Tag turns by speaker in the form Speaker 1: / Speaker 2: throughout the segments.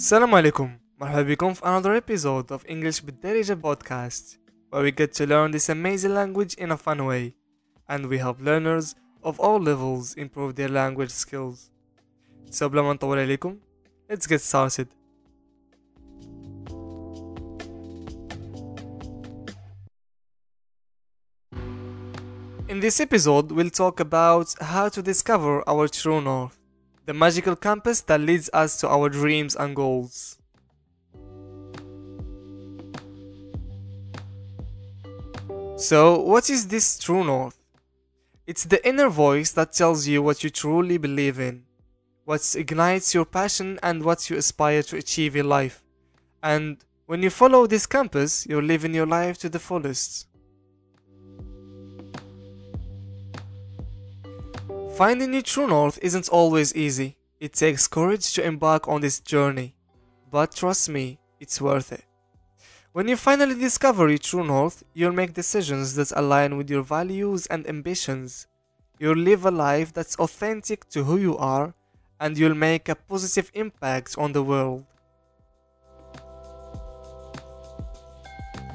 Speaker 1: السلام عليكم مرحبا بكم في another episode of English بالدارجة podcast where we get to learn this amazing language in a fun way and we help learners of all levels improve their language skills so بلا ما نطول عليكم let's get started In this episode, we'll talk about how to discover our true north, the magical compass that leads us to our dreams and goals. So, what is this true north? It's the inner voice that tells you what you truly believe in, what ignites your passion, and what you aspire to achieve in life. And when you follow this compass, you're living your life to the fullest. Finding your true north isn't always easy. It takes courage to embark on this journey. But trust me, it's worth it. When you finally discover your true north, you'll make decisions that align with your values and ambitions. You'll live a life that's authentic to who you are, and you'll make a positive impact on the world.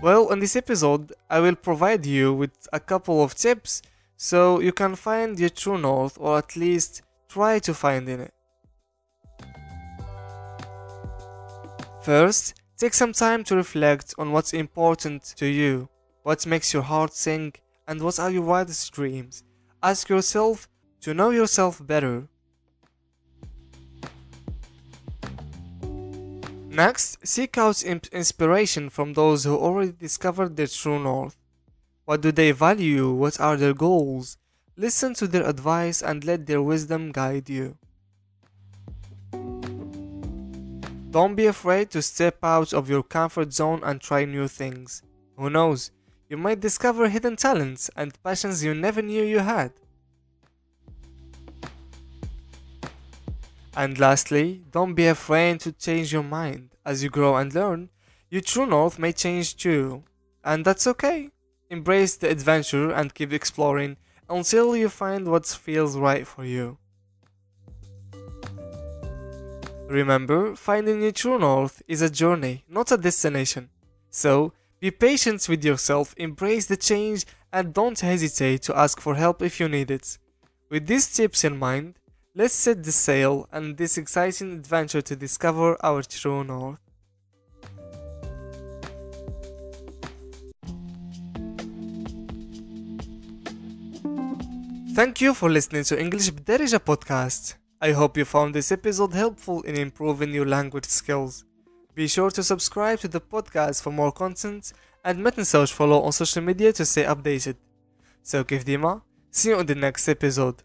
Speaker 1: Well, in this episode, I will provide you with a couple of tips so you can find your true north or at least try to find in it. First, take some time to reflect on what's important to you, what makes your heart sing, and what are your wildest dreams. Ask yourself to know yourself better. Next, seek out inspiration from those who already discovered their true north. What do they value? What are their goals? Listen to their advice and let their wisdom guide you. Don't be afraid to step out of your comfort zone and try new things. Who knows, you might discover hidden talents and passions you never knew you had. And lastly, don't be afraid to change your mind. As you grow and learn, your true north may change too. And that's okay. Embrace the adventure and keep exploring until you find what feels right for you. Remember, finding your true north is a journey, not a destination. So, be patient with yourself, embrace the change, and don't hesitate to ask for help if you need it. With these tips in mind, let's set the sail on this exciting adventure to discover our true north. Thank you for listening to English بدرجة podcast. I hope you found this episode helpful in improving your language skills. Be sure to subscribe to the podcast for more content and ما تنسوش follow on social media to stay updated. So كيف ديما see you in the next episode.